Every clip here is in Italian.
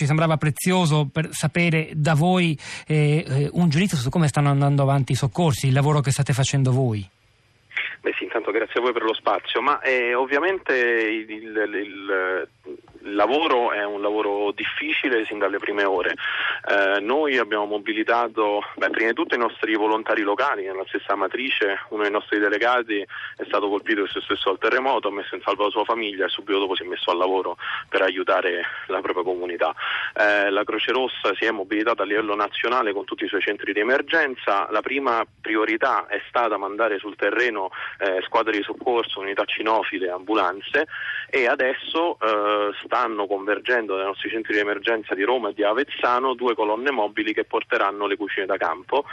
Ci sembrava prezioso per sapere da voi eh, eh, un giudizio su come stanno andando avanti i soccorsi, il lavoro che state facendo voi. Beh sì, intanto grazie a voi per lo spazio, ma eh, ovviamente il, il, il il lavoro è un lavoro difficile sin dalle prime ore. Eh, noi abbiamo mobilitato beh, prima di tutto i nostri volontari locali, nella stessa matrice uno dei nostri delegati è stato colpito esso stesso al terremoto, ha messo in salvo la sua famiglia e subito dopo si è messo al lavoro per aiutare la propria comunità. Eh, la Croce Rossa si è mobilitata a livello nazionale con tutti i suoi centri di emergenza, la prima priorità è stata mandare sul terreno eh, squadre di soccorso, unità cinofile, ambulanze e adesso eh, stanno convergendo nei nostri centri di emergenza di Roma e di Avezzano due colonne mobili che porteranno le cucine da campo,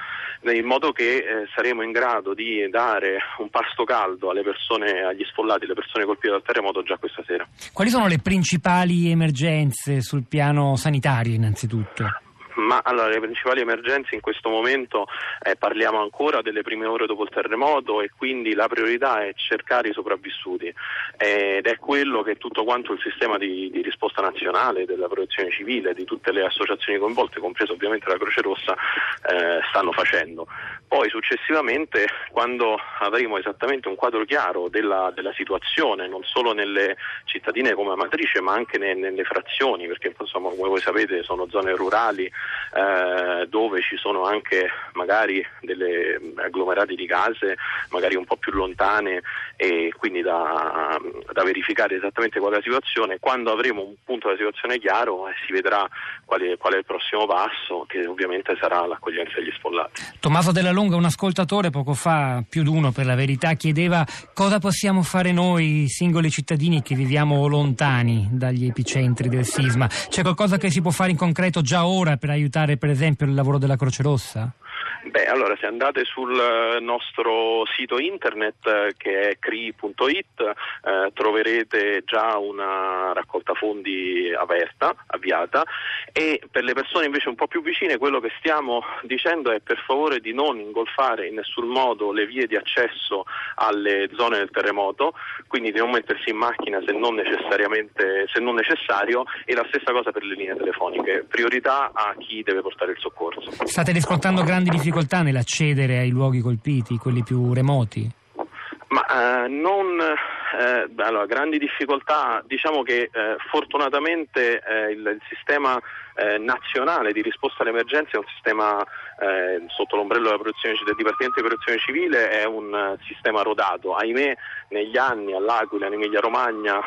in modo che eh, saremo in grado di dare un pasto caldo alle persone, agli sfollati, alle persone colpite dal terremoto già questa sera. Quali sono le principali emergenze sul piano sanitario innanzitutto? Ma allora, le principali emergenze in questo momento eh, parliamo ancora delle prime ore dopo il terremoto e quindi la priorità è cercare i sopravvissuti ed è quello che tutto quanto il sistema di, di risposta nazionale, della protezione civile, di tutte le associazioni coinvolte, compreso ovviamente la Croce Rossa, eh, stanno facendo. Poi successivamente, quando avremo esattamente un quadro chiaro della, della situazione, non solo nelle cittadine come matrice, ma anche ne, nelle frazioni, perché insomma, come voi sapete sono zone rurali eh, dove ci sono anche magari delle agglomerati di case, magari un po' più lontane e quindi da, da verificare esattamente qual è la situazione. Quando avremo un punto della situazione chiaro eh, si vedrà qual è, qual è, il prossimo passo, che ovviamente sarà l'accoglienza degli sfollati. Tommaso Della Lunga, un ascoltatore poco fa, più di uno per la verità, chiedeva cosa possiamo fare noi singoli cittadini che viviamo lontani dagli epicentri del sisma. C'è qualcosa che si può fare in concreto già ora per aiutare per esempio il lavoro della Croce Rossa? Beh, allora se andate sul eh, nostro sito internet eh, che è cri.it eh, troverete già una raccolta fondi aperta, avviata e per le persone invece un po' più vicine quello che stiamo dicendo è per favore di non ingolfare in nessun modo le vie di accesso alle zone del terremoto, quindi di non mettersi in macchina se non, se non necessario e la stessa cosa per le linee telefoniche, priorità a chi deve portare il soccorso. State riscontrando grandi difficoltà difficoltà nell'accedere ai luoghi colpiti, quelli più remoti? Ma eh, non eh, allora, grandi difficoltà, diciamo che eh, fortunatamente eh, il, il, sistema eh, nazionale di risposta alle emergenze è un sistema eh, sotto l'ombrello del Dipartimento di Protezione Civile, è un sistema rodato. Ahimè negli anni all'Aquila, in Emilia Romagna,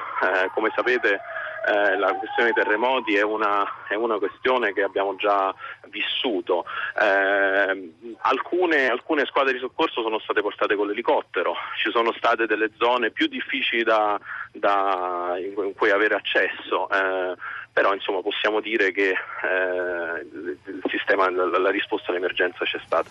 come sapete eh, la questione dei terremoti è una, è una, questione che abbiamo già vissuto. Eh, alcune, alcune, squadre di soccorso sono state portate con l'elicottero, ci sono state delle zone più difficili da, da, in cui avere accesso. Eh, però insomma, possiamo dire che eh, il sistema, la, la risposta all'emergenza c'è stata.